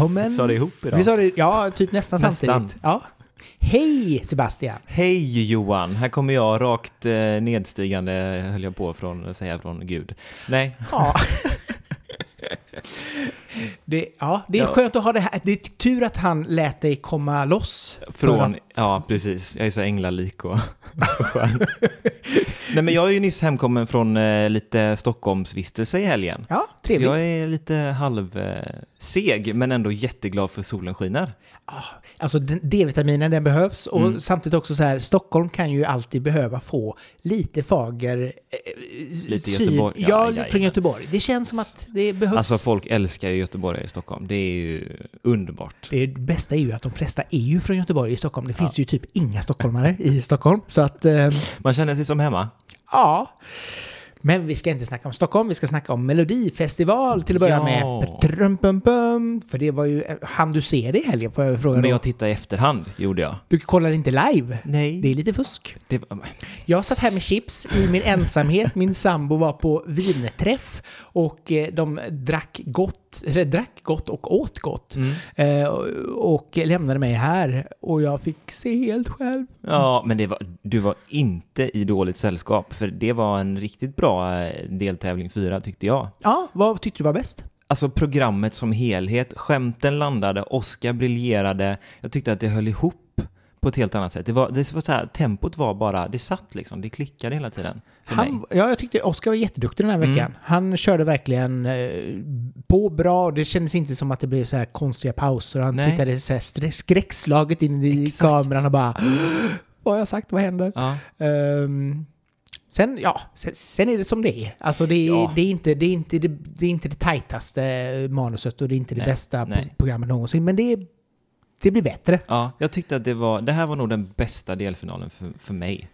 Välkommen. Sa det ihop idag? Vi sa det, ja, typ nästan, Nästan. samtidigt. Ja. Hej Sebastian! Hej Johan, här kommer jag rakt eh, nedstigande, höll jag på från, att säga från Gud. Nej, Ja. Det, ja, det är Ja. skönt att ha det här. Det är tur att han lät dig komma loss. från, att- ja precis, jag är så änglalik och. Nej men jag är ju nyss hemkommen från eh, lite Stockholmsvistelse i helgen. Ja, Så trevligt. jag är lite halv eh, seg, men ändå jätteglad för solen skiner. Ah, Alltså D-vitaminen den behövs och Mm. samtidigt också så här, Stockholm kan ju alltid behöva få lite fager... Eh, Lite Göteborg. Ja, Ja, jajamän. från Göteborg. Det känns som att det behövs. Alltså folk älskar ju Göteborg i Stockholm, det är ju underbart. det bästa är ju att de flesta är ju från Göteborg i Stockholm. Det finns ju typ inga stockholmare i Stockholm. Så att, eh, Man känner sig som hemma. ja. Men vi ska inte snacka om Stockholm, vi ska snacka om Melodifestival till att börja Ja. med. Trum-pum-pum. För det var ju... Han du se det i helgen får jag fråga Men då? jag tittade i efterhand, gjorde jag. Du kollar inte live? Nej. Det är lite fusk. Det Jag satt här med chips i min ensamhet. Min sambo var på vinträff och eh, de drack gott, eller drack gott och åt gott. mm. Eh, och lämnade mig här och jag fick se helt själv. Ja, men det var, du var inte i dåligt sällskap, för det var en riktigt bra eh, deltävling fyra tyckte jag. Ja, vad tyckte du var bäst? Alltså programmet som helhet, skämten landade, Oscar briljerade, jag tyckte att det höll ihop på ett helt annat sätt. Det var, det var så här, tempot var bara, det satt liksom, det klickade hela tiden för mig. Han, ja, jag tyckte Oscar var jätteduktig den här veckan. Mm. Han körde verkligen eh, på bra. Det kändes inte som att det blev så här konstiga pauser. Han Nej. tittade så här skräckslaget in i Exakt. kameran och bara Vad har jag sagt? Vad händer? Ja, Ehm, sen, ja, sen, sen är det som det är. Alltså det är, Ja. det är, inte, det, är inte, det, det är inte det tajtaste manuset och det är inte det Nej, bästa nej. pro- programmet någonsin. Men det, det blir bättre. ja, jag tyckte att det var, det här var nog den bästa delfinalen för, för mig.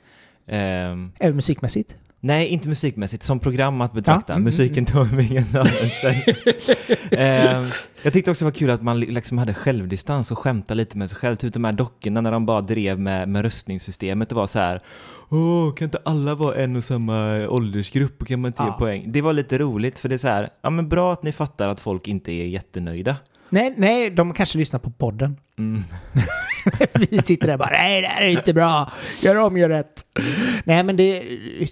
Ehm, Även musikmässigt. Nej, inte musikmässigt. Som program att betrakta. Ja, mm, Musiken ingen annan eh, Jag tyckte också det var kul att man li- liksom hade självdistans och skämtade lite med sig själv. Typ de här dockorna när de bara drev med, med röstningssystemet. Det var så här. Åh, kan inte alla vara en och samma åldersgrupp? Och kan man inte ge Ja. poäng? Det var lite roligt för det är så här. Ja, men bra att ni fattar att folk inte är jättenöjda. Nej, nej, de kanske lyssnar på podden. Mm. Vi sitter där och bara nej, det här är inte bra. Gör om, gör rätt. Nej, men det...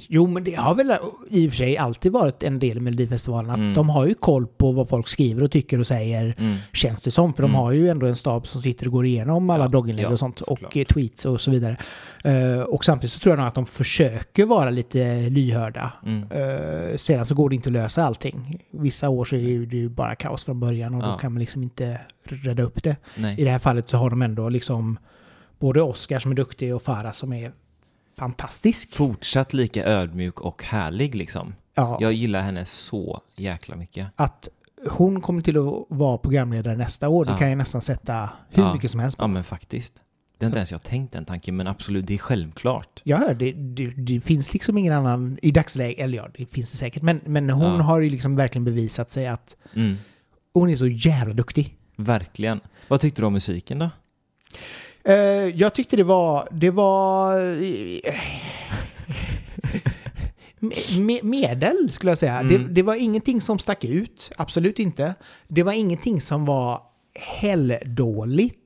Jo, men det har väl i och för sig alltid varit en del i Melodifestivalen att Mm. de har ju koll på vad folk skriver och tycker och säger. Mm. Känns det som. För de Mm. har ju ändå en stab som sitter och går igenom alla Ja, blogginlägg ja, och sånt. Och såklart. tweets och så vidare. Eh, och samtidigt så tror jag nog att de försöker vara lite lyhörda. Uh, sedan så går det inte att lösa allting. Vissa år så är det ju bara kaos från början och då Ja. kan man liksom inte rädda upp det. I Nej. det här fallet så har de ändå liksom både Oscar som är duktig och Farah som är fantastisk. Fortsatt lika ödmjuk och härlig liksom. Ja, Jag gillar henne så jäkla mycket. Att hon kommer till att vara programledare nästa år, det Ja. kan jag nästan sätta hur Ja. mycket som helst på. Ja men faktiskt. Det har inte ens jag tänkt den tanken, men absolut, det är självklart. Hör, det, det, det finns liksom ingen annan i dagsläget, eller ja, det finns det säkert, men, men hon Ja. har ju liksom verkligen bevisat sig att Mm, hon är så jävla duktig. Verkligen. Vad tyckte du om musiken då? Eh, jag tyckte det var, det var eh, me- medel skulle jag säga. Mm. Det, det var ingenting som stack ut, absolut inte. Det var ingenting som var helldåligt.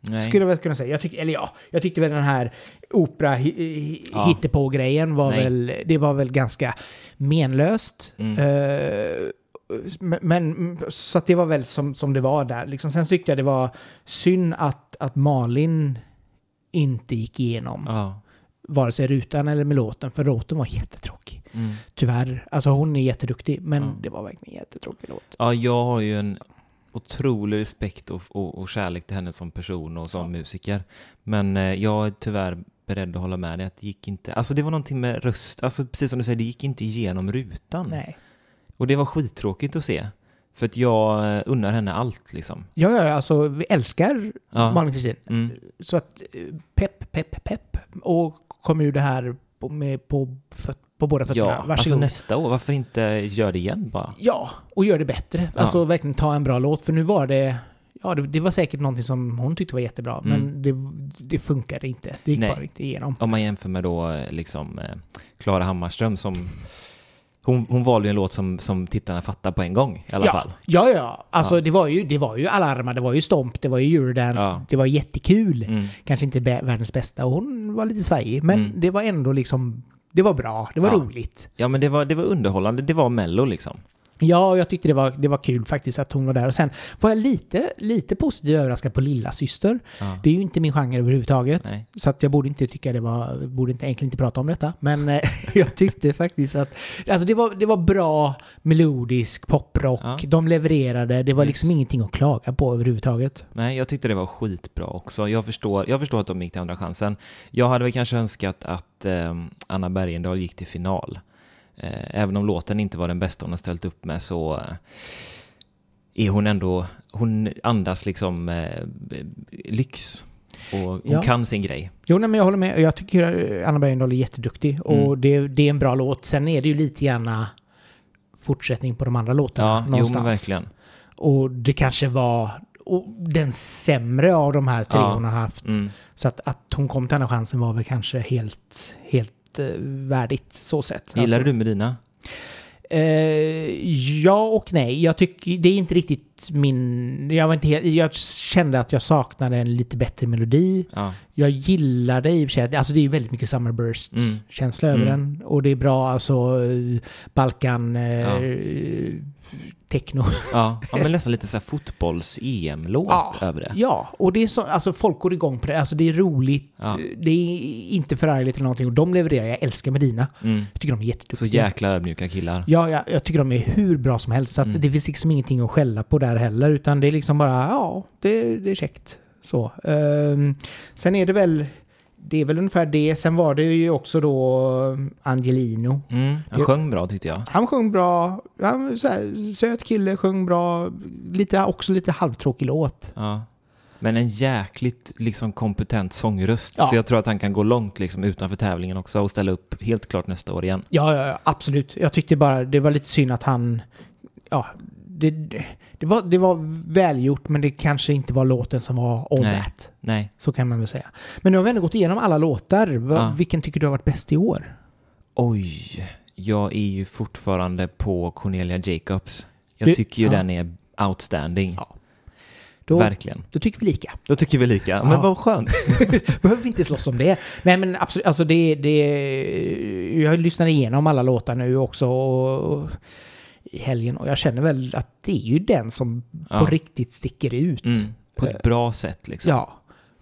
Nej. Skulle jag väl kunna säga. Jag tyck, eller ja, jag tyckte väl den här opera Ja. hittepå-grejen var Nej. väl, det var väl ganska menlöst. Mm. Eh, men, så att det var väl som, som det var där. Liksom, sen tyckte jag det var synd att, att Malin inte gick igenom Ja. vare sig rutan eller med låten, för låten var jättetråkig. Mm. Tyvärr. Alltså hon är jätteduktig, men Ja. det var verkligen en jättetråkig låt. ja, jag har ju en otrolig respekt och, och, och kärlek till henne som person och som Ja. musiker. Men eh, jag är tyvärr beredd att hålla med dig att det gick inte. Alltså det var någonting med röst, alltså precis som du säger, det gick inte igenom rutan. Nej. Och det var skittråkigt att se. För att jag eh, unnar henne allt liksom. Ja, ja, alltså vi älskar Ja. Malin Kristin. Mm. Så att eh, pepp, pepp, pepp. Och kom ur det här på, med, på, föt- på båda fötterna. Ja, Varsågod. alltså nästa år, varför inte gör det igen bara? Ja, och gör det bättre. Ja. Alltså verkligen ta en bra låt. För nu var det... Ja, det, det var säkert någonting som hon tyckte var jättebra. Mm. Men det, det funkade inte. Det gick Nej. bara inte igenom. Om man jämför med då eh, liksom eh, Klara Hammarström som Hon, hon valde ju en låt som, som tittarna fattar på en gång i alla ja. fall. Ja, ja. Alltså Ja. Det, var ju, det var ju alarma, det var ju stomp, det var ju eurodance. Ja. Det var jättekul. Mm. Kanske inte världens bästa och hon var lite svajig. Men Mm. det var ändå liksom... Det var bra, det var roligt. Ja, men det var, det var underhållande. Det var mello liksom. Ja, jag tyckte det var, det var kul faktiskt att hon var där. Och sen var jag lite, lite positivt överraskad på Lilla Syster. Ja. Det är ju inte min genre överhuvudtaget. Nej. Så att jag borde inte tycka det var, borde inte, egentligen inte prata om detta. Men eh, jag tyckte faktiskt att, alltså det var, det var bra melodisk poprock. Ja. De levererade, det var Yes. liksom ingenting att klaga på överhuvudtaget. Nej, jag tyckte det var skitbra också. Jag förstår, jag förstår att de gick till andra chansen. Jag hade väl kanske önskat att eh, Anna Bergendahl gick till final. Eh, även om låten inte var den bästa hon har ställt upp med så eh, är hon ändå, hon andas liksom eh, lyx. Och hon Ja. kan sin grej. Jo, nej, men jag håller med. Jag tycker Anna Bergendahl är jätteduktig och Mm. det, det är en bra låt. Sen är det ju lite gärna fortsättning på de andra låtarna Ja, jo någonstans. men verkligen. Och det kanske var den sämre av de här tre Ja. hon har haft. Mm. Så att, att hon kom till andra chansen var väl kanske helt, helt eh, värdigt så sett. Gillar Alltså, du Medina? Eh, ja och nej. Jag tycker det är inte riktigt min... Jag, var inte helt, jag kände att jag saknade en lite bättre melodi. Ja. Jag gillade i och för sig, alltså det är väldigt mycket Mm. Summerburst-känsla över Mm. den. Och det är bra, alltså eh, Balkan... Eh, Ja. Techno. Ja, ja men nästan lite så fotbolls-EM-låt Ja. över det. Ja, och det är så, alltså folk går igång på det. Alltså det är roligt, Ja. det är inte förargligt eller någonting. Och de levererar, jag älskar Medina. Mm. Jag tycker de är Så jätteduktiga. jäkla ödmjuka killar. Ja, jag, jag tycker de är hur bra som helst. Så Mm. det finns liksom ingenting att skälla på där heller. Utan det är liksom bara, ja, det, det är käckt. Så. Ehm, sen är det väl, det är väl ungefär det. Sen var det ju också då Angelino. Mm. Han sjöng bra tyckte jag. Han sjöng bra, han så här, söt kille, sjöng bra. Lite, också lite halvtråkig låt. Ja. Men en jäkligt liksom kompetent sångröst. Ja. Så jag tror att han kan gå långt liksom utanför tävlingen också och ställa upp helt klart nästa år igen. Ja, ja, ja, absolut. Jag tyckte bara det var lite synd att han... Ja, det, det, var, det var välgjort men det kanske inte var låten som var all Nej. that. Nej. Så kan man väl säga. Men nu har vi ändå gått igenom alla låtar. Va- Ja. Vilken tycker du har varit bäst i år? Oj, jag är ju fortfarande på Cornelia Jacobs. Jag Det- tycker ju ja. den är outstanding. Ja. Då, Verkligen. då tycker vi lika. Då tycker vi lika. Men Ja. vad skönt. Behöver vi inte slåss om det. Nej men absolut, alltså det, det... Jag lyssnar igenom alla låtar nu också och, i helgen och jag känner väl att det är ju den som på Ja. riktigt sticker ut. Mm. På ett bra sätt liksom. Ja.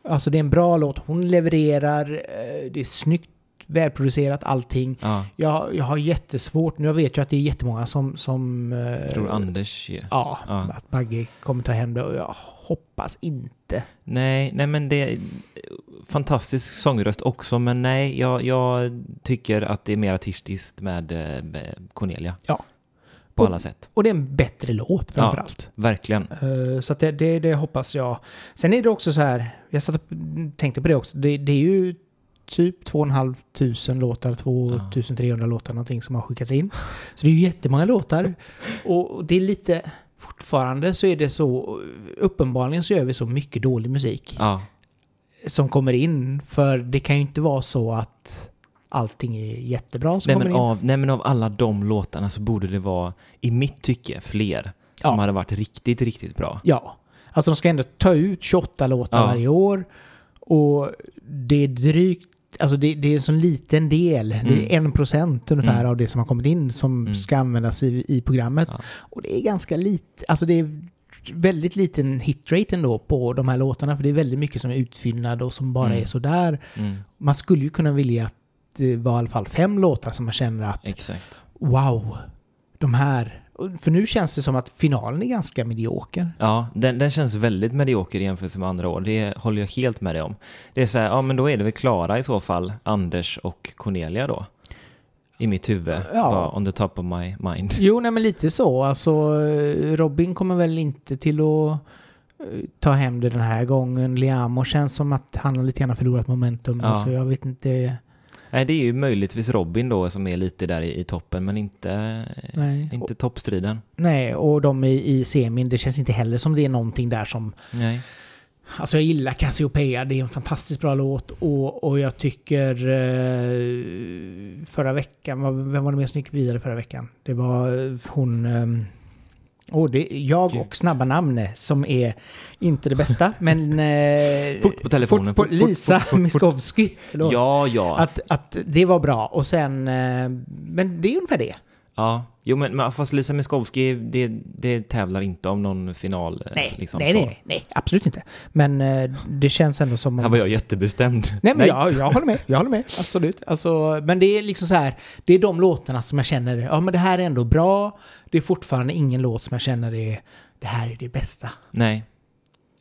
Alltså det är en bra låt. Hon levererar. eh, Det är snyggt, välproducerat, allting. Ja. Jag, jag har jättesvårt, nu vet jag att det är jättemånga som... som eh, Jag tror Anders ju. Ja, Ja. att Bagge kommer ta hem det och jag hoppas inte. Nej, nej men det är fantastisk sångröst också, men nej, jag, jag tycker att det är mer artistiskt eh, med Cornelia. Ja. På Och- alla sätt. Och det är en bättre låt framförallt. Verkligen. Eh, Så det, det, det hoppas jag. Sen är det också så här, jag satt och tänkte på det också, det, det är ju typ 2 500 låtar, 2300 låtar någonting som har skickats in. Så det är ju jättemånga låtar. Och det är lite, fortfarande så är det så, uppenbarligen så gör vi så mycket dålig musik Ja, som kommer in. För det kan ju inte vara så att allting är jättebra som nej kommer men, in. av, nej men av alla de låtarna så borde det vara, i mitt tycke, fler som Ja. hade varit riktigt, riktigt bra. Ja. Alltså de ska ändå ta ut 28 låtar Ja. varje år. Och det är drygt, alltså det, det är en sån liten del, det Mm. är en procent ungefär Mm. av det som har kommit in som Mm. ska användas i, i programmet. Ja. Och det är ganska lite, alltså det är väldigt liten hitrate ändå på de här låtarna för det är väldigt mycket som är utfyllnad och som bara Mm. är sådär. Mm, Man skulle ju kunna vilja att det var i alla fall fem låtar som man känner att exakt. wow, de här. För nu känns det som att finalen är ganska medioker. Ja, den, den känns väldigt medioker i jämförelse med andra år. Det håller jag helt med dig om. Det är så här, ja men då är det väl Klara i så fall, Anders och Cornelia då. I mitt huvud, Ja. bara on the top of my mind. Jo, nej men lite så. Alltså, Robin kommer väl inte till att eh, ta hem det den här gången. Liamo känns som att han har lite grann förlorat momentum. Ja. Alltså, jag vet inte. Nej, det är ju möjligtvis Robin då som är lite där i, i toppen, men inte, Nej. inte toppstriden. Nej, och de i, i semin, det känns inte heller som det är någonting där som... Nej. Alltså jag gillar Cassiopeia, det är en fantastiskt bra låt och, och jag tycker eh, förra veckan, vem var det mer som gick vidare förra veckan? Det var eh, hon... Eh, oh, det, jag Gud. och snabba namn som är inte det bästa, men... Eh, Fort på telefonen, Fort på Lisa fort, fort, fort. Miskovsky. Förlåt. Ja, ja. Att, att det var bra och sen... Eh, men det är ungefär det. Ja. Jo, men, men fast Lisa Miskovsky, det, det tävlar inte om någon final. eh, Nej, liksom, nej, så. nej, nej, absolut inte. Men eh, det känns ändå som... om- Här var jag jättebestämd. Nej men Jag, jag håller med, jag håller med, absolut. Alltså, men det är liksom så här, det är de låtarna som jag känner, ja men det här är ändå bra. Det är fortfarande ingen låt som jag känner är, det här är det bästa. Nej.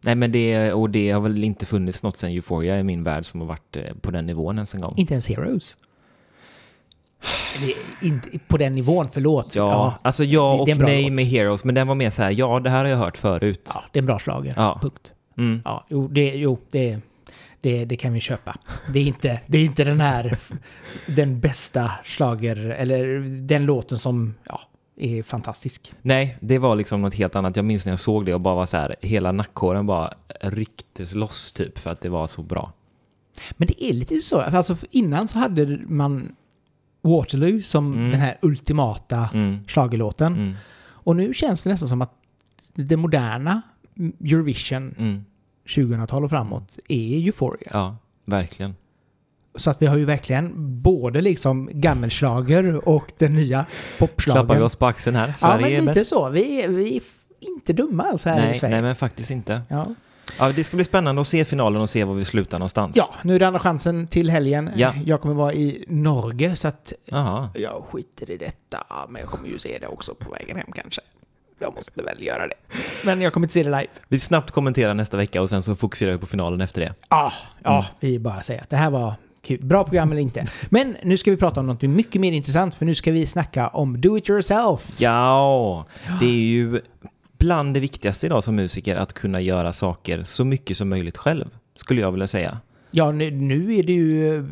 Nej, men det, och det har väl inte funnits något sen Euphoria i min värld som har varit eh, på den nivån ens en gång. Inte ens Heroes. Inte på den nivån, förlåt. Ja, alltså ja och nej låt. med Heroes, men den var mer så här, ja det här har jag hört förut. ja, det är en bra schlager. Ja. Punkt. Mm. Ja, jo, det, jo det, det, det kan vi köpa. Det är inte, det är inte den här, den bästa schlager eller den låten som, ja, är fantastisk. Nej, det var liksom något helt annat. Jag minns när jag såg det och bara var så här, hela nackhåren bara rycktes loss typ för att det var så bra. Men det är lite så, alltså innan så hade man Waterloo som Mm. den här ultimata Mm. Mm. Och nu känns det nästan som att det moderna Eurovision Mm. 2000-tal och framåt är Euphoria. Ja, verkligen. Så att vi har ju verkligen både liksom gammelschlager och den nya Klappar vi oss på axeln här? Ja, Sverige men är lite så. Vi är, vi är inte dumma alls här i Nej, Sverige. nej, men faktiskt inte. Ja. Ja, det ska bli spännande att se finalen och se var vi slutar någonstans. ja, nu är det andra chansen till helgen. Ja. Jag kommer vara i Norge så att Jaha. jag skiter i detta. Men jag kommer ju se det också på vägen hem kanske. Jag måste väl göra det. Men jag kommer inte se det live. Vi snabbt kommenterar nästa vecka och sen så fokuserar vi på finalen efter det. Ja, ja Mm. vi bara säger att det här var kul. Bra program eller inte. Men nu ska vi prata om något mycket mer intressant för nu ska vi snacka om do it yourself. Ja, det är ju bland det viktigaste idag som musiker att kunna göra saker så mycket som möjligt själv, skulle jag vilja säga. Ja, nu, är det ju... eh,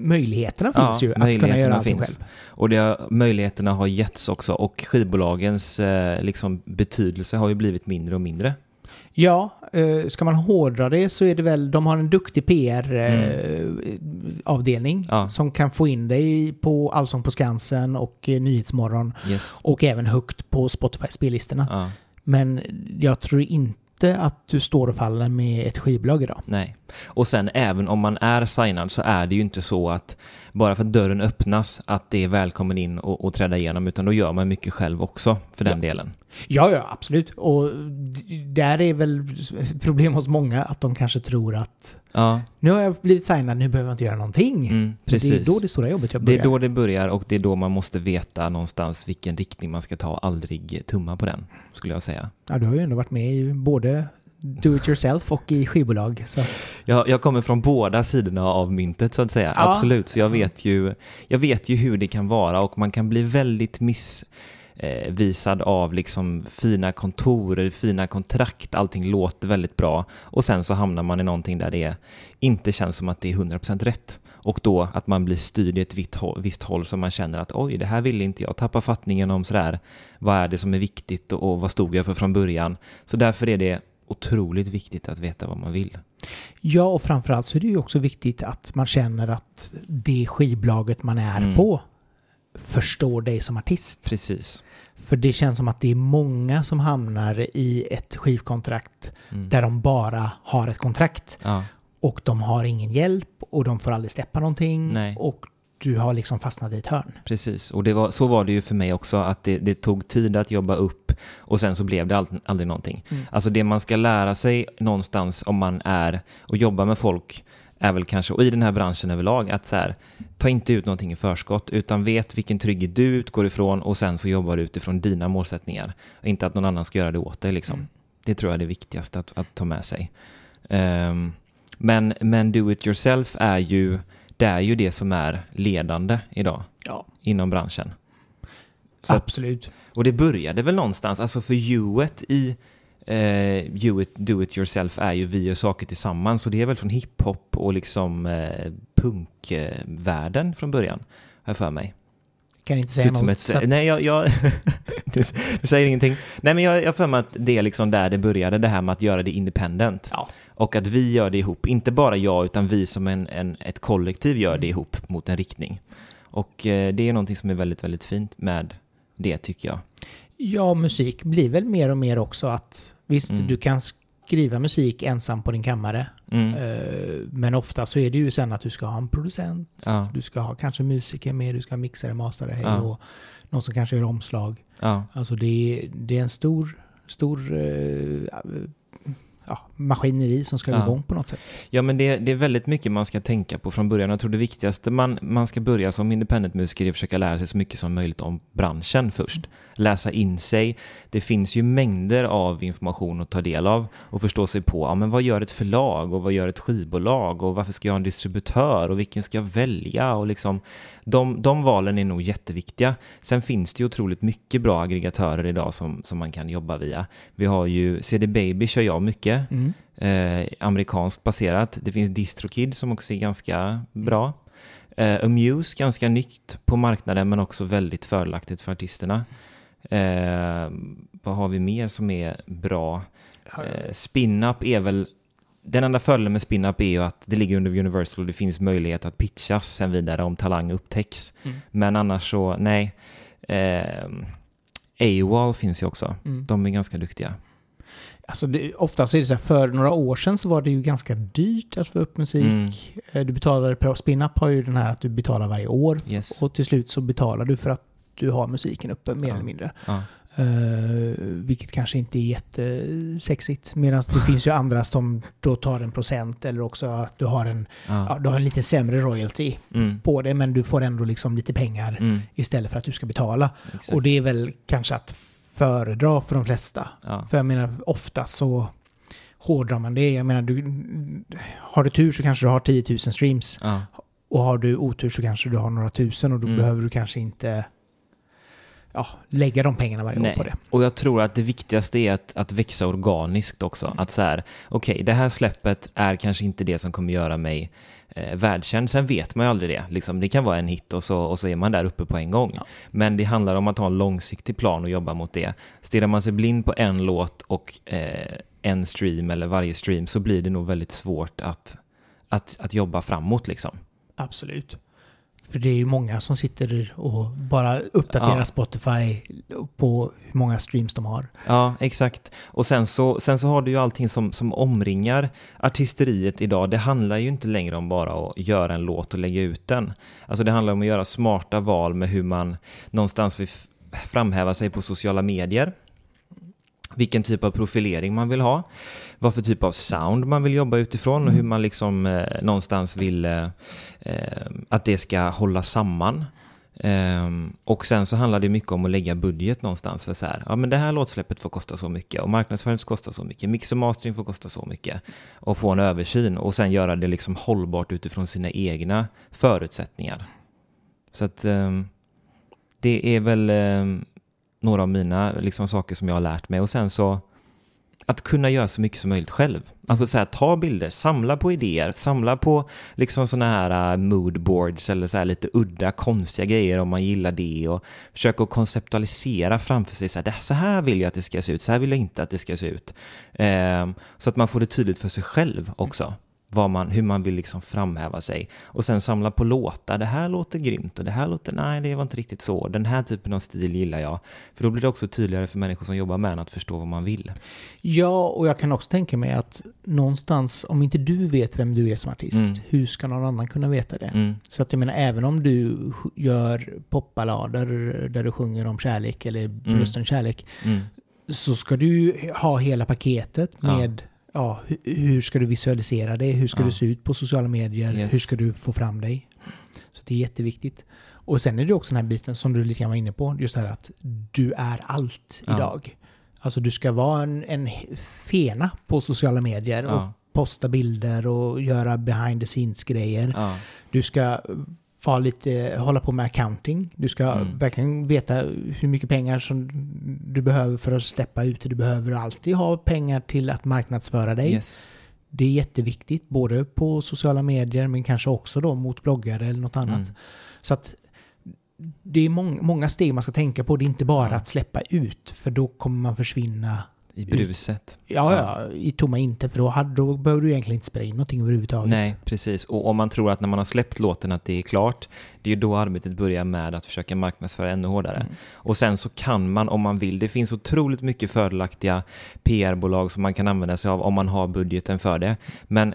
Möjligheterna Ja, finns ju att kunna göra allting finns. själv. Och det, möjligheterna har getts också och skivbolagens eh, liksom, betydelse har ju blivit mindre och mindre. Ja, eh, ska man hårdra det så är det väl... De har en duktig PR-avdelning Mm. Ja. som kan få in dig på Allsång på Skansen och eh, Nyhetsmorgon Yes. och även högt på Spotify-spellistorna. Ja, men jag tror inte att du står och faller med ett skivbolag idag. nej. Och sen även om man är signad så är det ju inte så att bara för att dörren öppnas att det är välkommen in och, och träda igenom utan då gör man mycket själv också för den delen. Ja, ja, absolut. Och där är väl problem hos många att de kanske tror att Ja, nu har jag blivit signad, nu behöver jag inte göra någonting. mm, Det precis. är då det stora jobbet jag Det börjar. är då det börjar och det är då man måste veta någonstans vilken riktning man ska ta aldrig tumma på den, skulle jag säga. Ja, du har ju ändå varit med i både do it yourself och i skivbolag. Så Jag, jag kommer från båda sidorna av myntet så att säga, Ja. absolut. Så jag vet, ju, jag vet ju hur det kan vara och man kan bli väldigt missvisad av liksom fina kontor, fina kontrakt, allting låter väldigt bra och sen så hamnar man i någonting där det inte känns som att det är 100% rätt. Och då att man blir styrd i ett vitt håll, visst håll som man känner att oj, det här vill inte jag. Tappa fattningen om sådär, vad är det som är viktigt och, och vad stod jag för från början. Så därför är det otroligt viktigt att veta vad man vill. ja, och framförallt så är det ju också viktigt att man känner att det skivbolaget man är Mm. på förstår dig som artist. Precis. För det känns som att det är många som hamnar i ett skivkontrakt Mm. där de bara har ett kontrakt Ja, och de har ingen hjälp och de får aldrig släppa någonting Nej. och du har liksom fastnat i ett hörn. precis. Och var, så var det ju för mig också, att det, det tog tid att jobba upp och sen så blev det ald- aldrig någonting. Mm. Alltså det man ska lära sig någonstans om man är och jobbar med folk är väl kanske, och i den här branschen överlag, att så här, ta inte ut någonting i förskott, utan vet vilken trygghet du utgår ifrån och sen så jobbar du utifrån dina målsättningar. Inte att någon annan ska göra det åt dig liksom. Mm. Det tror jag är det viktigaste att, att ta med sig. Ehm, men, men do it yourself är ju, det är ju det som är ledande idag Ja, inom branschen. Så att, absolut. och det började väl någonstans, alltså för Hewett i eh, you it, Do It Yourself är ju vi gör saker tillsammans och det är väl från hiphop och liksom eh, punkvärlden från början, har jag för mig. Kan inte säga något. ett, att, nej, jag, jag det säger ingenting. Nej, men jag har för mig att det är liksom där det började, det här med att göra det independent. ja. Och att vi gör det ihop, inte bara jag utan vi som en, en, ett kollektiv gör det ihop mot en riktning. Och eh, det är någonting som är väldigt, väldigt fint med det tycker jag. Ja, musik blir väl mer och mer också att visst, Mm. du kan skriva musik ensam på din kammare. Mm. Eh, Men ofta så är det ju sen att du ska ha en producent, Ja, du ska ha kanske musiker med, du ska ha mixare, mastare, hej Ja. och någon som kanske gör omslag. ja, Alltså det är, det är en stor, stor eh, ja, maskineri som ska Ja. igång på något sätt. ja men det, det är väldigt mycket man ska tänka på från början. Jag tror det viktigaste man, man ska börja som independent-musiker är att försöka lära sig så mycket som möjligt om branschen först. Läsa in sig. Det finns ju mängder av information att ta del av och förstå sig på. Ja, men vad gör ett förlag och vad gör ett skivbolag och varför ska jag ha en distributör och vilken ska jag välja? Och liksom, de, de valen är nog jätteviktiga. Sen finns det ju otroligt mycket bra aggregatörer idag som, som man kan jobba via. Vi har ju CD Baby kör jag mycket Mm. eh, amerikanskt baserat. Det finns DistroKid som också är ganska bra. Eh, Amuse, ganska nytt på marknaden men också väldigt fördelaktigt för artisterna. Eh, vad har vi mer som är bra? Eh, Spinup är väl... Den enda fördelen med Spinup är ju att det ligger under Universal och det finns möjlighet att pitchas sen vidare om talang upptäcks. Mm. Men annars så, nej. Eh, AWOL finns ju också. Mm. De är ganska duktiga. Alltså det, oftast är det så här, för några år sedan så var det ju ganska dyrt att få upp musik. Mm. Eh, Du betalade per Spinup har ju den här att du betalar varje år. Yes. Och till slut så betalar du för att du har musiken uppe mer Ja. eller mindre. Ja. Uh, vilket kanske inte är jättesexigt. Medan det finns ju andra som då tar en procent eller också att du har en, Ja. ja, du har en lite sämre royalty Mm. på det men du får ändå liksom lite pengar Mm. istället för att du ska betala. Exakt. Och det är väl kanske att föredra för de flesta. ja. För jag menar, ofta så hårdrar man det. Jag menar, du, har du tur så kanske du har 10 000 streams. Ja. Och har du otur så kanske du har några tusen och då Mm. behöver du kanske inte ja, lägga de pengarna varje Nej. år på det. Och jag tror att det viktigaste är att, att växa organiskt också. Mm. Att så här, okej, det här släppet är kanske inte det som kommer göra mig eh, världskänd. Sen vet man ju aldrig det. Liksom, det kan vara en hit och så, och så är man där uppe på en gång. Ja. Men det handlar om att ha en långsiktig plan och jobba mot det. Stirrar man sig blind på en låt och eh, en stream eller varje stream så blir det nog väldigt svårt att, att, att jobba framåt liksom. Absolut. För det är ju många som sitter och bara uppdaterar Ja. Spotify på hur många streams de har. Ja, exakt. Och sen så, sen så har du ju allting som, som omringar artisteriet idag. Det handlar ju inte längre om bara att göra en låt och lägga ut den. Alltså det handlar om att göra smarta val med hur man någonstans vill framhäva sig på sociala medier. Vilken typ av profilering man vill ha. Vad för typ av sound man vill jobba utifrån och hur man liksom eh, någonstans vill eh, eh, att det ska hålla samman. Ehm, och sen så handlar det mycket om att lägga budget någonstans för så här, ja men det här låtsläppet får kosta så mycket och marknadsföring får kosta så mycket, mix och mastering får kosta så mycket och få en översyn och sen göra det liksom hållbart utifrån sina egna förutsättningar. Så att ehm, det är väl ehm, några av mina liksom, saker som jag har lärt mig och sen så att kunna göra så mycket som möjligt själv. Alltså så här, ta bilder, samla på idéer, samla på liksom sådana här äh, moodboards eller så här lite udda, konstiga grejer om man gillar det och försöka att konceptualisera framför sig så här, "Det- så här vill jag att det ska se ut, så här vill jag inte att det ska se ut. Eh, så att man får det tydligt för sig själv också. Vad man, hur man vill liksom framhäva sig. Och sen samla på låtar. Det här låter grymt och det här låter, nej det var inte riktigt så. Den här typen av stil gillar jag. För då blir det också tydligare för människor som jobbar med en att förstå vad man vill. Ja, och jag kan också tänka mig att någonstans, om inte du vet vem du är som artist, Mm. hur ska någon annan kunna veta det? Mm. Så att jag menar, även om du gör popballader där du sjunger om kärlek eller brösten kärlek, Mm. så ska du ha hela paketet med ja, hu- hur ska du visualisera det? Hur ska Ja. du se ut på sociala medier? Yes. Hur ska du få fram dig? Så det är jätteviktigt. Och sen är det också den här biten som du lite grann var inne på, just det här att du är allt Ja. idag. Alltså du ska vara en, en fena på sociala medier och Ja. posta bilder och göra behind the scenes grejer. Ja. Du ska vara lite, hålla på med accounting. Du ska Mm. verkligen veta hur mycket pengar som du behöver för att släppa ut. Du behöver alltid ha pengar till att marknadsföra dig. Yes. Det är jätteviktigt, både på sociala medier men kanske också då mot bloggare eller något annat. Mm. Så att det är mång, många steg man ska tänka på. Det är inte bara att släppa ut, för då kommer man försvinna I bruset. Ja, ja, i tomma inte, för då, hade, då behöver du egentligen inte spela in någonting överhuvudtaget. Nej, precis. Och om man tror att när man har släppt låten att det är klart, det är ju då arbetet börjar med att försöka marknadsföra ännu hårdare. Mm. Och sen så kan man, om man vill, det finns otroligt mycket fördelaktiga PR-bolag som man kan använda sig av om man har budgeten för det. Men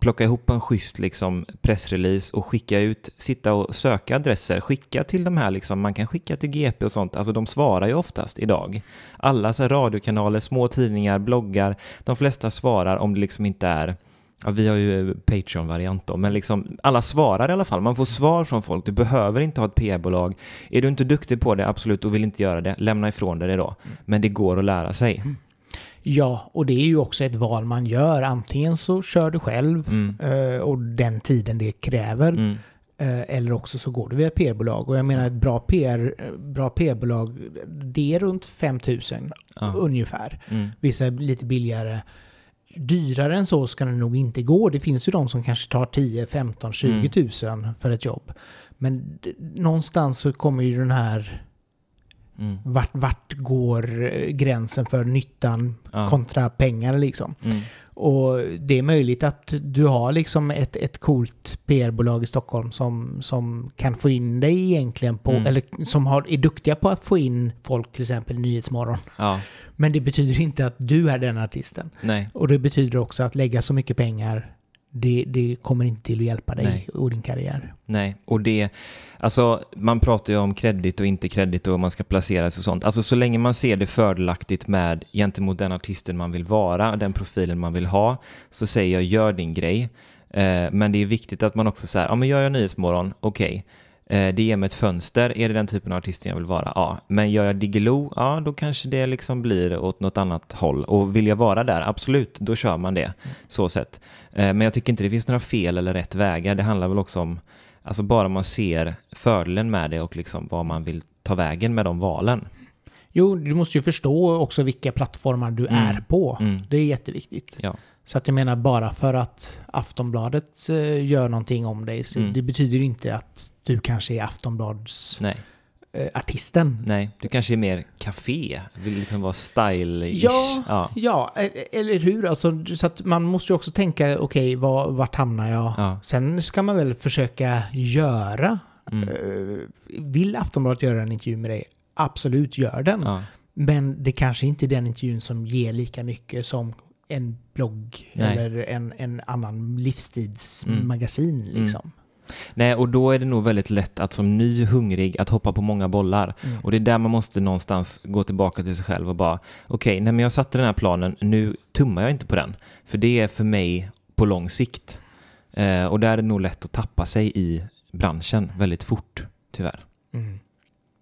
plocka ihop en schysst liksom, pressrelease och skicka ut, sitta och söka adresser, skicka till de här, liksom, man kan skicka till GP och sånt, alltså de svarar ju oftast idag. Alla så radiokanaler, små tidningar, bloggar, de flesta svarar om det liksom inte är Ja, vi har ju Patreon-variant då, men liksom alla svarar i alla fall. Man får svar från folk. Du behöver inte ha ett PR-bolag. Är du inte duktig på det, absolut, och vill inte göra det, lämna ifrån dig det då. Men det går att lära sig. Ja, och det är ju också ett val man gör. Antingen så kör du själv Mm. eh, och den tiden det kräver. Mm. eh, Eller också så går du via PR-bolag. Och jag menar ett bra PR, bra PR-bolag, det är runt 5000 Ja. ungefär. Mm. Vissa är lite billigare. Dyrare än så ska det nog inte gå. Det finns ju de som kanske tar 10, 15, 20 tusen för ett jobb. Men någonstans så kommer ju den här, Mm. vart, vart går eh, gränsen för nyttan Ja. kontra pengar liksom. Mm. Och det är möjligt att du har liksom ett, ett coolt PR-bolag i Stockholm som, som kan få in dig egentligen på, Mm. eller som har, är duktiga på att få in folk till exempel i Nyhetsmorgon. Ja, Men det betyder inte att du är den artisten. nej. Och det betyder också att lägga så mycket pengar, det, det kommer inte till att hjälpa dig Nej. och din karriär. Nej, och det, alltså man pratar ju om kredit och inte kredit och man ska placeras och sånt. Alltså så länge man ser det fördelaktigt med gentemot den artisten man vill vara och den profilen man vill ha, så säger jag gör din grej. Eh, men det är viktigt att man också säger, ja men gör jag Nyhetsmorgon, okej. Eh, det ger mig ett fönster, är det den typen av artist jag vill vara? Ja. Men gör jag Diggiloo, ja då kanske det liksom blir åt något annat håll. Och vill jag vara där, absolut, då kör man det. Så sett. Eh, men jag tycker inte det finns några fel eller rätt vägar. Det handlar väl också om Alltså bara man ser fördelen med det och liksom vad man vill ta vägen med de valen. Jo, du måste ju förstå också vilka plattformar du Mm. är på. Mm. Det är jätteviktigt. Ja. Så att jag menar bara för att Aftonbladet eh, gör någonting om dig, så Mm. det betyder inte att du kanske är Aftonblads Nej, eh, artisten. nej, du kanske är mer café, vill liksom vara style-ish. Ja. ja. Ja, e- eller hur? Alltså, så att man måste ju också tänka, okej, var, vart hamnar jag? Ja. Sen ska man väl försöka göra. Mm. eh, vill Aftonbladet göra en intervju med dig? Absolut, gör den. ja. Men det kanske inte är den intervjun som ger lika mycket som en blogg Nej. eller en, en annan livstidsmagasin. Mm. Liksom. Nej, och då är det nog väldigt lätt att som ny hungrig att hoppa på många bollar. Mm. Och det är där man måste någonstans gå tillbaka till sig själv och bara okej, nej men jag satte den här planen, nu tummar jag inte på den. För det är för mig på lång sikt. Eh, och där är det nog lätt att tappa sig i branschen väldigt fort, tyvärr. Mm.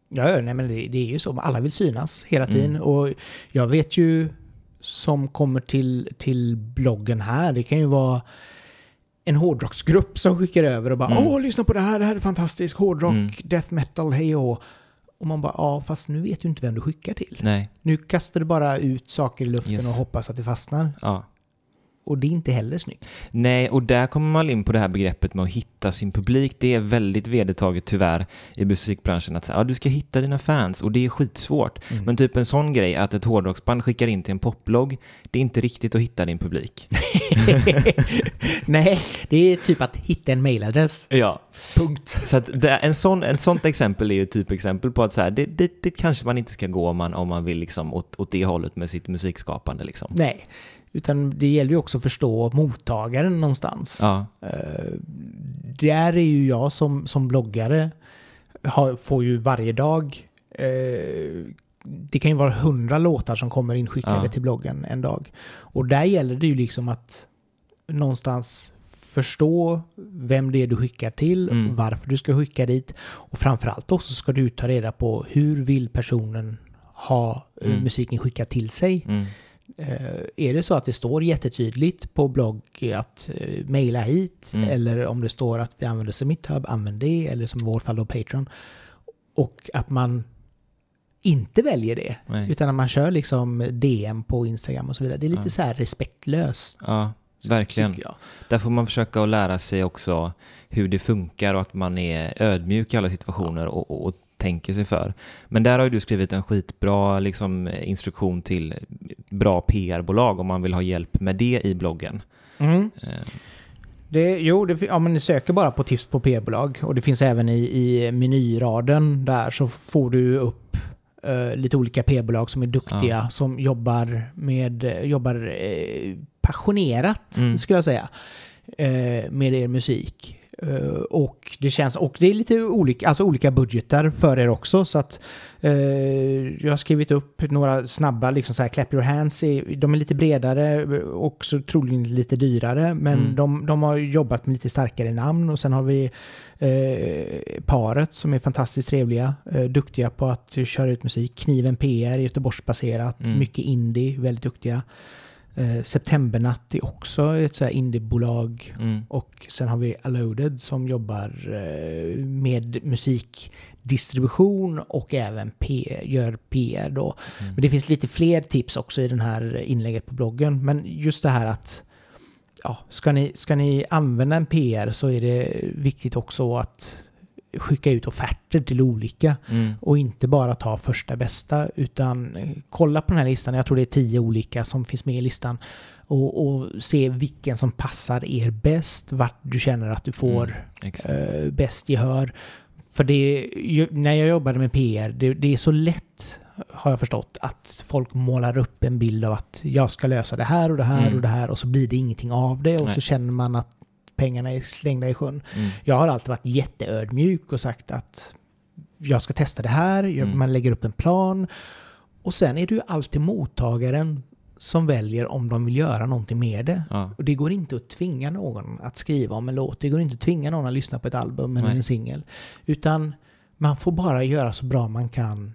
Ja, nej, men det, det är ju så. Alla vill synas hela Mm. tiden. Och jag vet ju som kommer till, till bloggen här, det kan ju vara en hårdrocksgrupp som skickar över och bara Mm. åh, lyssna på det här, det här är fantastiskt, hårdrock, Mm. death metal, hej och och man bara, ja, fast nu vet du inte vem du skickar till. Nej, Nu kastar du bara ut saker i luften Yes. och hoppas att det fastnar. ja. Och det är inte heller snyggt. Nej, och där kommer man in på det här begreppet med att hitta sin publik. Det är väldigt vedertaget tyvärr i musikbranschen att säga, ja, du ska hitta dina fans och det är skitsvårt. Mm. Men typ en sån grej att ett hårdrocksband skickar in till en popblogg, det är inte riktigt att hitta din publik. Nej, det är typ att hitta en mailadress. Ja. Punkt. Så det, en sån, en sånt exempel är ju ett typexempel på att så här, det, det, det kanske man inte ska gå om man, om man vill liksom åt, åt det hållet med sitt musikskapande. Liksom. Nej, utan det gäller ju också att förstå mottagaren någonstans. Ja, Eh, där är ju jag som, som bloggare, har, får ju varje dag, eh, det kan ju vara hundra låtar som kommer inskickade Ja. till bloggen en dag. Och där gäller det ju liksom att någonstans förstå vem det är du skickar till, Mm. varför du ska skicka dit och framförallt också ska du ta reda på hur vill personen ha eh, Mm. musiken skickad till sig. mm, är det så att det står jättetydligt på blogg att eh, mejla hit Mm. eller om det står att vi använder SubmitHub, använd det eller som i vårt fall då Patreon. Och att man inte väljer det nej. utan att man kör liksom DM på Instagram och så vidare. Det är lite Ja. så här respektlöst. Ja, verkligen. Där får man försöka att lära sig också hur det funkar och att man är ödmjuk i alla situationer och, och, och tänker sig för. Men där har ju du skrivit en skitbra liksom, instruktion till bra PR-bolag om man vill ha hjälp med det i bloggen. Mm. Eh, Det, jo, det, ja, men ni söker bara på tips på p-bolag och det finns även i, i menyraden där så får du upp eh, lite olika p-bolag som är duktiga Ja. som jobbar med jobbar eh, passionerat Mm. skulle jag säga eh, med er musik. Eh, och det känns, och det är lite olika, alltså olika budgetar för er också så att eh, jag har skrivit upp några snabba liksom så här clap your hands, är, de är lite bredare och så troligen lite dyrare men Mm. de, de har jobbat med lite starkare namn och sen har vi eh, paret som är fantastiskt trevliga, eh, duktiga på att köra ut musik, Kniven PR, Göteborgsbaserat, Mm. mycket indie, väldigt duktiga. Eh, Septembernatt är också ett så här indiebolag mm. och sen har vi Alloded som jobbar eh, med musikdistribution och även P, gör PR då. Mm. Men det finns lite fler tips också i den här inlägget på bloggen. Men just det här att ja, ska, ni, ska ni använda en PR så är det viktigt också att skicka ut offerter till olika Mm. och inte bara ta första bästa utan eh, kolla på den här listan. Jag tror det är tio olika som finns med i listan och, och se vilken som passar er bäst, vart du känner att du får Mm. Eh, bäst gehör. För det, när jag jobbade med PR, det, det är så lätt har jag förstått att folk målar upp en bild av att jag ska lösa det här och det här Mm. och det här och så blir det ingenting av det och Nej. så känner man att pengarna är slängda i sjön. Mm. Jag har alltid varit jätteödmjuk och sagt att jag ska testa det här, Mm. man lägger upp en plan och sen är det ju alltid mottagaren som väljer om de vill göra någonting med det. Ja. Och det går inte att tvinga någon att skriva om en låt. Det går inte att tvinga någon att lyssna på ett album eller Nej. en singel. Utan man får bara göra så bra man kan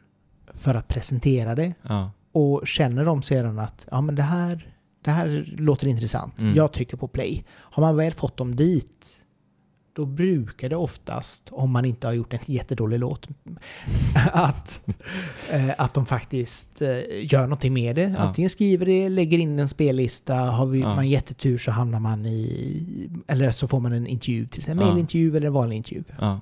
för att presentera det. Ja. Och känner de sedan att ja, men det, här, det här låter intressant, Mm. jag trycker på play. Har man väl fått dem dit, då brukar det oftast, om man inte har gjort en jättedålig låt, att, eh, att de faktiskt eh, gör någonting med det. Ja. Antingen skriver det, lägger in en spellista, har vi, Ja. man jättetur så hamnar man i, eller så får man en intervju, till exempel Ja. mailintervju eller en vanlig intervju. Ja.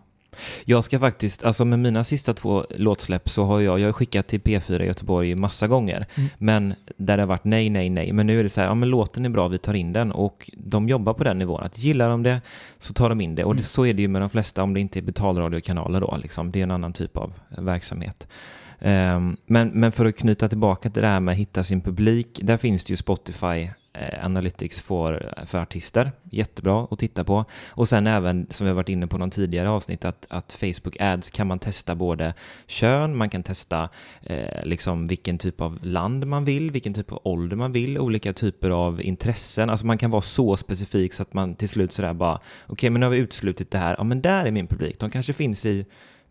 Jag ska faktiskt, alltså med mina sista två låtsläpp så har jag, jag har skickat till P4 i Göteborg massa gånger, Mm. men där det har varit nej, nej, nej. Men nu är det så här, ja men låten är bra, vi tar in den och de jobbar på den nivån. Att gillar de det så tar de in det och det, Mm. så är det ju med de flesta om det inte är betalradiokanaler då, liksom. det är en annan typ av verksamhet. Ehm, men, men för att knyta tillbaka till det här med att hitta sin publik, där finns det ju Spotify Analytics för, för artister. Jättebra att titta på. Och sen även, som vi har varit inne på någon tidigare avsnitt, att, att Facebook Ads kan man testa både kön, man kan testa eh, liksom vilken typ av land man vill, vilken typ av ålder man vill, olika typer av intressen. Alltså man kan vara så specifik så att man till slut sådär bara, okej men nu har vi uteslutit det här, ja men där är min publik, de kanske finns i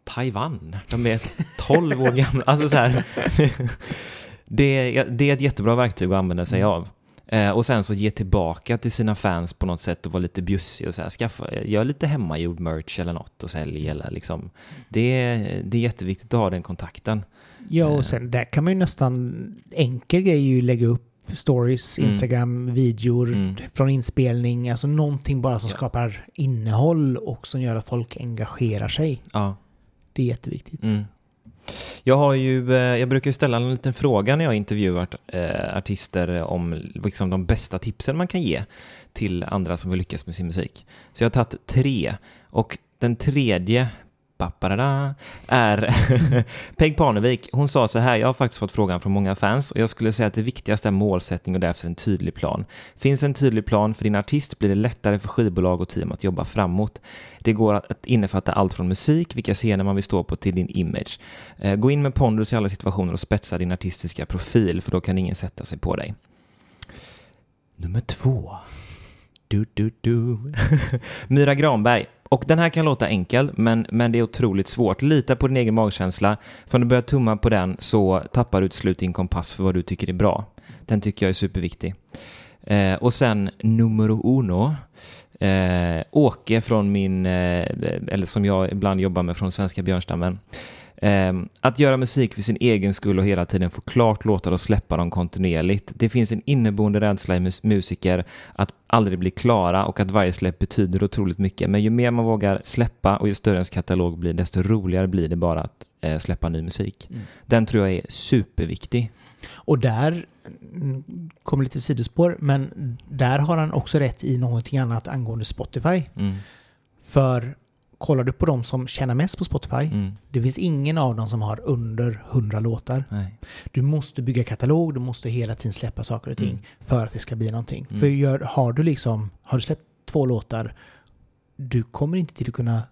Taiwan, de är 12 år gamla, alltså så här. det, är, det är ett jättebra verktyg att använda sig av. Eh, och sen så ge tillbaka till sina fans på något sätt och vara lite bjussig och så här, skaffa, gör lite hemmagjord merch eller något och sälj eller liksom. Det är, det är jätteviktigt att ha den kontakten. Ja, Eh. och sen där kan man ju nästan, enkel grej är ju lägga upp stories, Mm. Instagram, videor Mm. från inspelning, alltså någonting bara som Ja. skapar innehåll och som gör att folk engagerar sig. Ja. Det är jätteviktigt. Mm. Jag har ju, eh, jag brukar ställa en liten fråga när jag intervjuar eh, artister om liksom de bästa tipsen man kan ge till andra som vill lyckas med sin musik. Så jag har tagit tre och den tredje Paparada, är Peg Parnevik. Hon sa så här, jag har faktiskt fått frågan från många fans och jag skulle säga att det viktigaste är målsättning och därför en tydlig plan. Finns en tydlig plan för din artist blir det lättare för skivbolag och team att jobba framåt. Det går att innefatta allt från musik, vilka scener man vill stå på, till din image. Eh, gå in med pondus i alla situationer och spetsa din artistiska profil, för då kan ingen sätta sig på dig. Nummer två. Du, du, du. Myra Granberg. Och den här kan låta enkel, men, men det är otroligt svårt. Lita på din egen magkänsla. För om du börjar tumma på den så tappar du till slut din kompass för vad du tycker är bra. Den tycker jag är superviktig. Eh, och sen numero uno. Eh, Åke från min, eh, eller som jag ibland jobbar med från Svenska Björnstammen. Eh, att göra musik för sin egen skull och hela tiden få klart låtar och släppa dem kontinuerligt. Det finns en inneboende rädsla i mus- musiker att aldrig bli klara och att varje släpp betyder otroligt mycket. Men ju mer man vågar släppa och ju större ens katalog blir, desto roligare blir det bara att eh, släppa ny musik. Mm. Den tror jag är superviktig. Och där, mm, kommer lite sidospår, men där har han också rätt i någonting annat angående Spotify. Mm. För kollar du på de som tjänar mest på Spotify, Mm. det finns ingen av dem som har under 100 låtar. Nej. Du måste bygga katalog, du måste hela tiden släppa saker och ting Mm. för att det ska bli någonting. Mm. För gör, har du liksom, har du släppt två låtar, du kommer inte till att kunna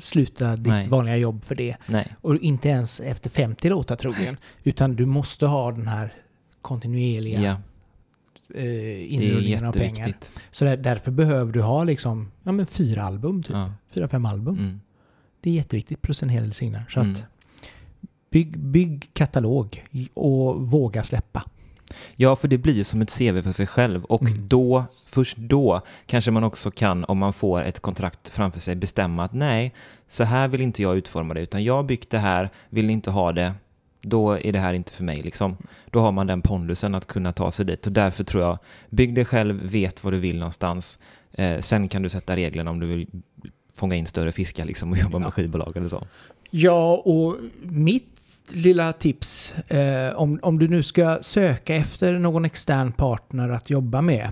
sluta ditt Nej. vanliga jobb för det. Nej. Och inte ens efter 50 låtar troligen. Utan du måste ha den här kontinuerliga Ja, eh, inrullningen av pengar. Så där, därför behöver du ha liksom, ja men fyra album typ. Ja. Fyra, fem album. Mm. Det är jätteviktigt, plus en hel del singlar. Så Mm. att bygg, bygg katalog och våga släppa. Ja, för det blir ju som ett CV för sig själv och Mm. då, först då, kanske man också kan, om man får ett kontrakt framför sig, bestämma att nej, så här vill inte jag utforma det, utan jag har byggt det här, vill inte ha det, då är det här inte för mig liksom. Då har man den pondusen att kunna ta sig dit och därför tror jag, bygg det själv, vet vad du vill någonstans, eh, sen kan du sätta reglerna om du vill fånga in större fiskar liksom och jobba med Ja. skivbolag eller så. Ja, och mitt lilla tips, eh, om, om du nu ska söka efter någon extern partner att jobba med,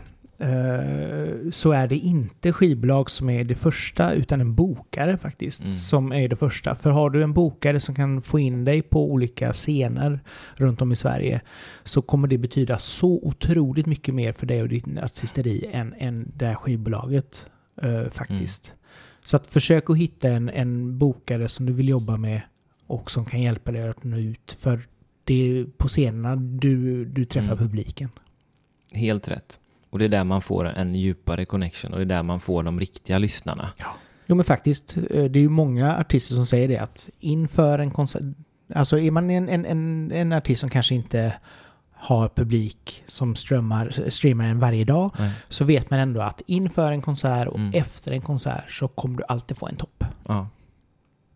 så är det inte skivbolag som är det första, utan en bokare faktiskt, Mm. som är det första. För har du en bokare som kan få in dig på olika scener runt om i Sverige, så kommer det betyda så otroligt mycket mer för dig och din artisteri än, än det här skivbolaget eh, faktiskt. Så att försök att hitta en, en bokare som du vill jobba med och som kan hjälpa dig att nå ut. För det är på scenerna du, du träffar Mm. publiken. Helt rätt. Och det är där man får en djupare connection och det är där man får de riktiga lyssnarna. Jo men faktiskt, eh, det är ju många artister som säger det att inför en konsert, alltså är man en, en, en, en artist som kanske inte har publik som strömmar, streamar en varje dag, Nej. så vet man ändå att inför en konsert och Mm. efter en konsert så kommer du alltid få en topp. Ja.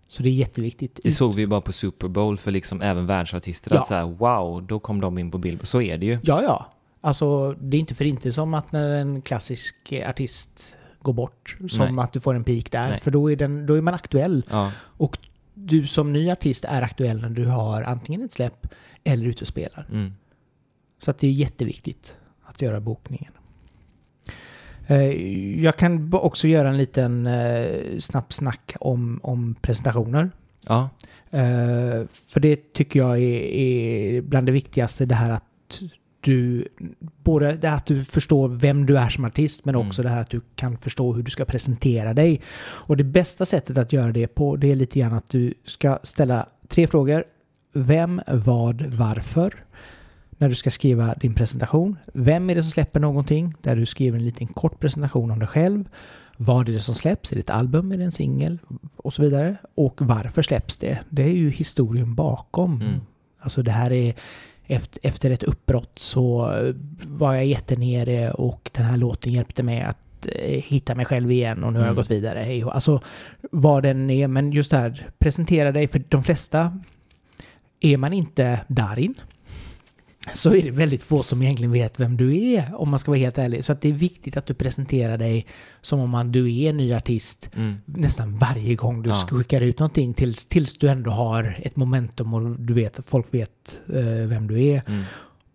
Så det är jätteviktigt. Det såg vi ju bara på Super Bowl för liksom även världsartister. Ja. Att så här, wow, då kom de in på bild. Så är det ju. Ja, ja. Alltså, det är inte för inte som att när en klassisk artist går bort, som Nej. att du får en peak där. Nej. För då är, den, då är man aktuell. Ja, Och du som ny artist är aktuell när du har antingen ett släpp eller ute och spelar. mm. Så att det är jätteviktigt att göra bokningen. Eh, Jag kan också göra en liten eh, snabb snack om, om presentationer. ja. Eh, för det tycker jag är, är bland det viktigaste, det här att du, både det att du förstår vem du är som artist, men Mm. också det här att du kan förstå hur du ska presentera dig. Och det bästa sättet att göra det på, det är lite grann att du ska ställa tre frågor. Vem, vad, varför? När du ska skriva din presentation. Vem är det som släpper någonting? Där du skriver en liten kort presentation om dig själv. Vad är det som släpps? Är det ett album? Är det en singel? Och så vidare. Och varför släpps det? Det är ju historien bakom. Mm. Alltså det här är efter, ett uppbrott så var jag jättenere och den här låten hjälpte mig att eh, hitta mig själv igen och nu har jag Mm. gått vidare. Hej Alltså vad den är, men just det här, presentera dig för de flesta är man inte Darin så är det väldigt få som egentligen vet vem du är om man ska vara helt ärlig. Så att det är viktigt att du presenterar dig som om man, du är en ny artist Mm. nästan varje gång du Ja. skickar ut någonting tills, tills du ändå har ett momentum och du vet att folk vet eh, vem du är. Mm.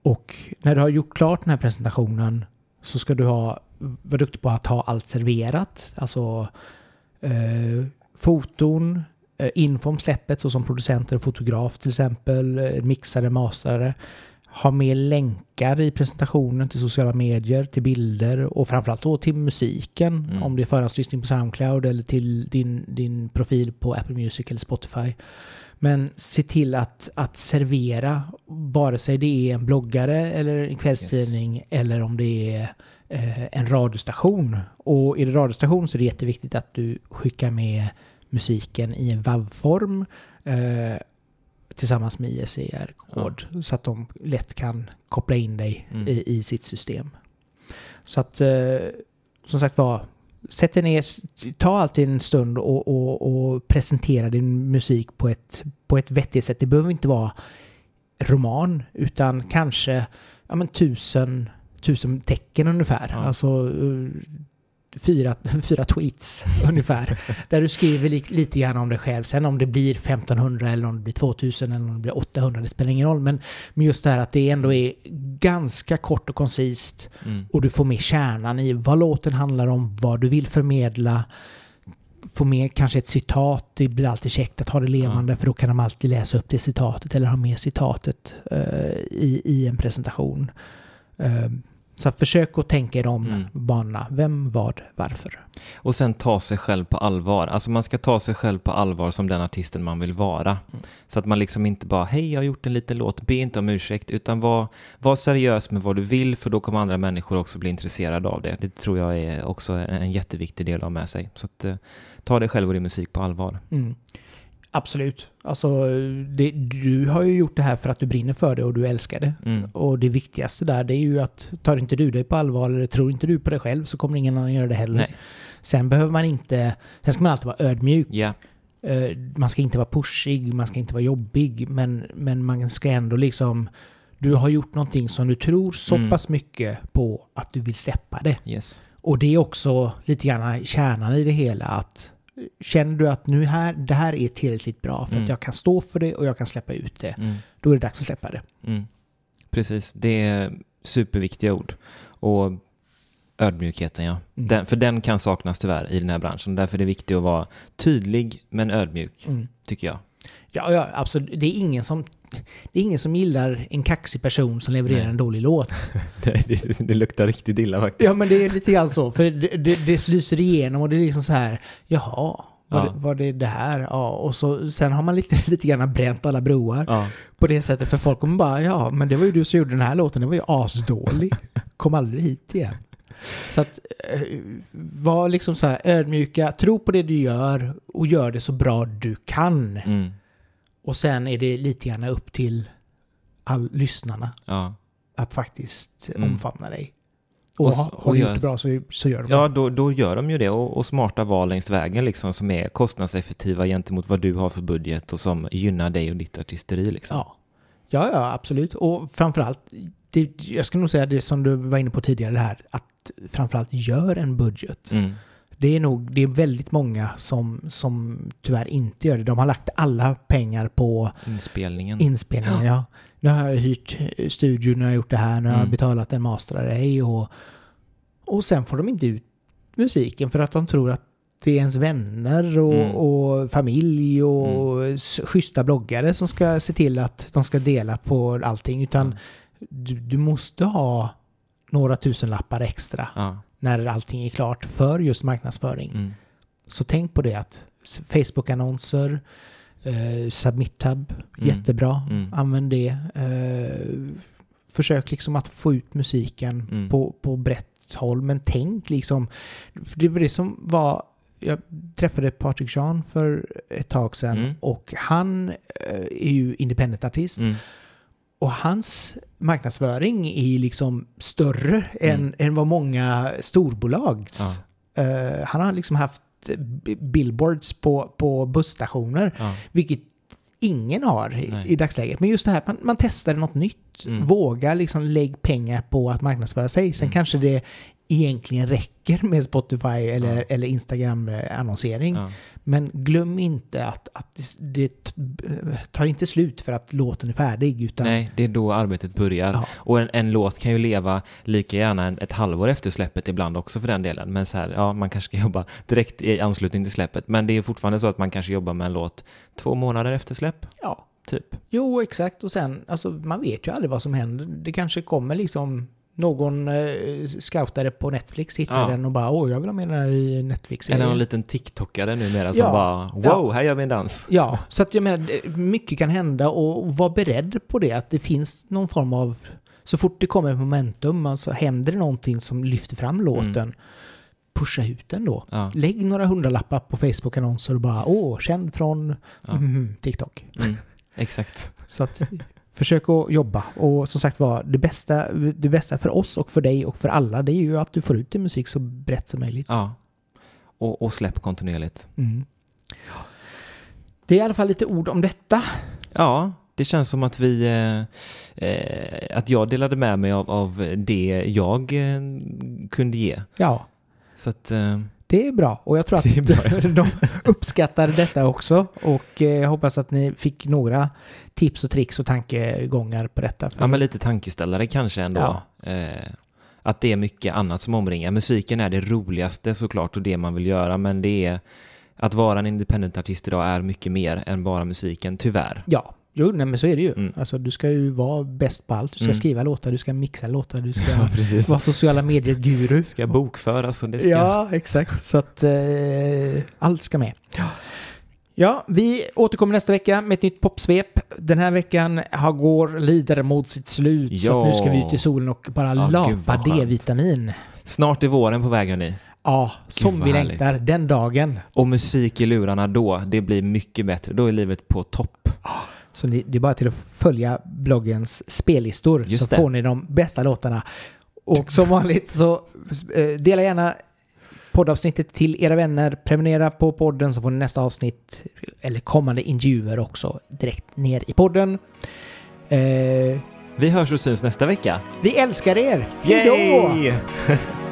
Och när du har gjort klart den här presentationen så ska du ha, vara duktig på att ha allt serverat. Alltså eh, foton, eh, info om släppet såsom producenter och fotograf till exempel, eh, mixare, mastrare. Ha med länkar i presentationen till sociala medier, till bilder och framförallt då till musiken. Mm. Om det är förhandslyssning på Soundcloud eller till din, din profil på Apple Music eller Spotify. Men se till att, att servera, vare sig det är en bloggare eller en kvällstidning eller om det är eh, en radiostation. Och är det radiostation så är det jätteviktigt att du skickar med musiken i en WAV-form eh, tillsammans med ISR-kod så att de lätt kan koppla in dig Mm. i, i sitt system. Så att eh, som sagt var, sätt dig ner, ta alltid en stund och, och, och presentera din musik på ett, på ett vettigt sätt. Det behöver inte vara roman, utan kanske ja, men tusen, tusen tecken ungefär. Ja. Alltså, eh, fyra, fyra tweets ungefär. Där du skriver li, lite grann om dig själv. Sen om det blir 1500 eller om det blir 2000 eller om det blir 800, det spelar ingen roll. Men, men just det här att det ändå är ganska kort och koncist. Mm. Och du får med kärnan i vad låten handlar om, vad du vill förmedla. Få med kanske ett citat, det blir alltid käckt att ha det levande för då kan de alltid läsa upp det citatet eller ha med citatet eh, i, i en presentation. Eh, så försök att tänka i de Mm. banorna. Vem, vad, varför. Och sen ta sig själv på allvar. Alltså man ska ta sig själv på allvar som den artisten man vill vara. Mm. Så att man liksom inte bara, hej jag har gjort en liten låt, be inte om ursäkt, utan var, var seriös med vad du vill, för då kommer andra människor också bli intresserade av det. Det tror jag är också en, en jätteviktig del ha med sig. Så att, eh, ta dig själv och din musik på allvar. Mm. Absolut. Alltså, det, du har ju gjort det här för att du brinner för det och du älskar det. Mm. Och det viktigaste där det är ju att tar inte du dig på allvar eller tror inte du på dig själv så kommer ingen annan göra det heller. Nej. Sen behöver man inte, sen ska man alltid vara ödmjuk. Eh, Man ska inte vara pushig, man ska inte vara jobbig, men, men man ska ändå liksom... Du har gjort någonting som du tror så Mm. pass mycket på att du vill släppa det. yes. Och det är också lite grann kärnan i det hela att känner du att nu här, det här är tillräckligt bra för Mm. att jag kan stå för det och jag kan släppa ut det, Mm. då är det dags att släppa det. Mm. Precis, det är superviktiga ord. Och ödmjukheten, ja. Mm. Den, för den kan saknas tyvärr i den här branschen. Därför är det viktigt att vara tydlig men ödmjuk, Mm. tycker jag. Ja, ja, absolut. Det är ingen som... Det är ingen som gillar en kaxig person som levererar Nej. en dålig låt. Det, det, det luktar riktigt illa faktiskt. Ja, men det är lite grann så. För det, det, det lyser igenom och det är liksom så här, jaha, var, Ja. det, var det det här? Ja, och så, sen har man lite, lite grann bränt alla broar Ja. på det sättet. För folk kommer bara, ja, men det var ju du som gjorde den här låten, den var ju asdålig. Kom aldrig hit igen. Så att, eh, var liksom så här ödmjuka, tro på det du gör och gör det så bra du kan. Mm. Och sen är det lite grann upp till all lyssnarna Ja. att faktiskt Mm. omfamna dig. Och, Och och har gjort det bra så, så gör de Ja, det. då, då gör de ju det. Och, och smarta val längs vägen liksom, som är kostnadseffektiva gentemot vad du har för budget och som gynnar dig och ditt artisteri. Liksom. Ja. ja, ja, absolut. Och framförallt, det, jag skulle nog säga det som du var inne på tidigare, det här att framförallt gör en budget. Mm. Det är nog, det är väldigt många som, som tyvärr inte gör det. De har lagt alla pengar på Inspelningen. inspelningen. Ja. Nu har jag hyrt eh, studio, nu har jag gjort det här, nu har jag Mm. betalat en masterare och, och sen får de inte ut musiken för att de tror att det är ens vänner och, Mm. och familj och s schyssta bloggare som ska se till att de ska dela på allting. Utan Mm. du, du måste ha några tusen lappar extra Ja. När allting är klart för just marknadsföring. Mm. Så tänk på det att Facebook-annonser, eh, Submit-tab, Mm. jättebra. Mm. Använd det. Eh, försök liksom att få ut musiken Mm. på, på brett håll. Men tänk liksom, för det var det som var, jag träffade Patrik Jean för ett tag sedan Mm. och han eh, är ju independent-artist. Och hans marknadsföring är liksom större Mm. än, än vad många storbolags Ja. Eh, han har liksom haft billboards på, på busstationer, Ja. vilket ingen har i, i dagsläget. Men just det här, man, man testar något nytt. Mm. Våga liksom lägg pengar på att marknadsföra sig. Sen Mm. kanske det egentligen räcker med Spotify eller, Ja. eller Instagram-annonsering. Ja. Men glöm inte att, att det, det tar inte slut för att låten är färdig. Utan, Nej, det är då arbetet börjar. Ja. Och en, en låt kan ju leva lika gärna ett halvår efter släppet ibland också för den delen. Men så här, ja, man kanske ska jobba direkt i anslutning till släppet. Men det är fortfarande så att man kanske jobbar med en låt två månader efter släpp, ja, typ. Jo, exakt. Och sen, alltså man vet ju aldrig vad som händer. Det kanske kommer liksom någon eh, scoutare på Netflix, hittar Ja. den och bara åh, jag vill ha med den här i netflix Eller någon liten TikTokare numera som Ja. bara wow, Ja. här gör vi en dans. Ja, så att jag menar, mycket kan hända och var beredd på det, att det finns någon form av... Så fort det kommer ett momentum, alltså händer det någonting som lyfter fram låten, pusha ut den då. Ja. Lägg några hundralappar på Facebook-annonser och bara åh, känd från mm, TikTok. Mm. Exakt. Så att försök att jobba. Och som sagt var, det bästa, det bästa för oss och för dig och för alla, det är ju att du får ut din musik så brett som möjligt. Ja. Och, och släpp kontinuerligt. Mm. Det är i alla fall lite ord om detta. Ja, det känns som att vi... Eh, eh, att jag delade med mig av, av det jag eh, kunde ge. Ja. Så att... Eh, det är bra och jag tror att bra, ja. de uppskattar detta också och eh, jag hoppas att ni fick några tips och tricks och tankegångar på detta. ja, men lite tankeställare kanske ändå. Ja. Eh, att det är mycket annat som omringar. Musiken är det roligaste såklart och det man vill göra, men det är... Att vara en independent-artist idag är mycket mer än bara musiken, tyvärr. Ja, jo, nej, men så är det ju. Mm. Alltså, du ska ju vara bäst på allt. Du ska Mm. skriva låtar, du ska mixa låtar, du ska Ja, vara sociala medier-guru. ska bokföras och det ska... Ja, exakt. Så att eh, allt ska med. Ja, vi återkommer nästa vecka med ett nytt popsvep. Den här veckan har går lider mot sitt slut. Så att nu ska vi ut i solen och bara Ja, lapa. D-vitamin. Snart är våren på väg hörni. Ja, som vi härligt. längtar. Den dagen. Och musik i lurarna då, det blir mycket bättre. Då är livet på topp. Så ni, det är bara till att följa bloggens spellistor Just så det. får ni de bästa låtarna. Och som vanligt så eh, dela gärna poddavsnittet till era vänner. Prenumerera på podden så får ni nästa avsnitt eller kommande intervjuer också direkt ner i podden. Eh, Vi hörs och syns nästa vecka. vi älskar er! Hej då! Yay!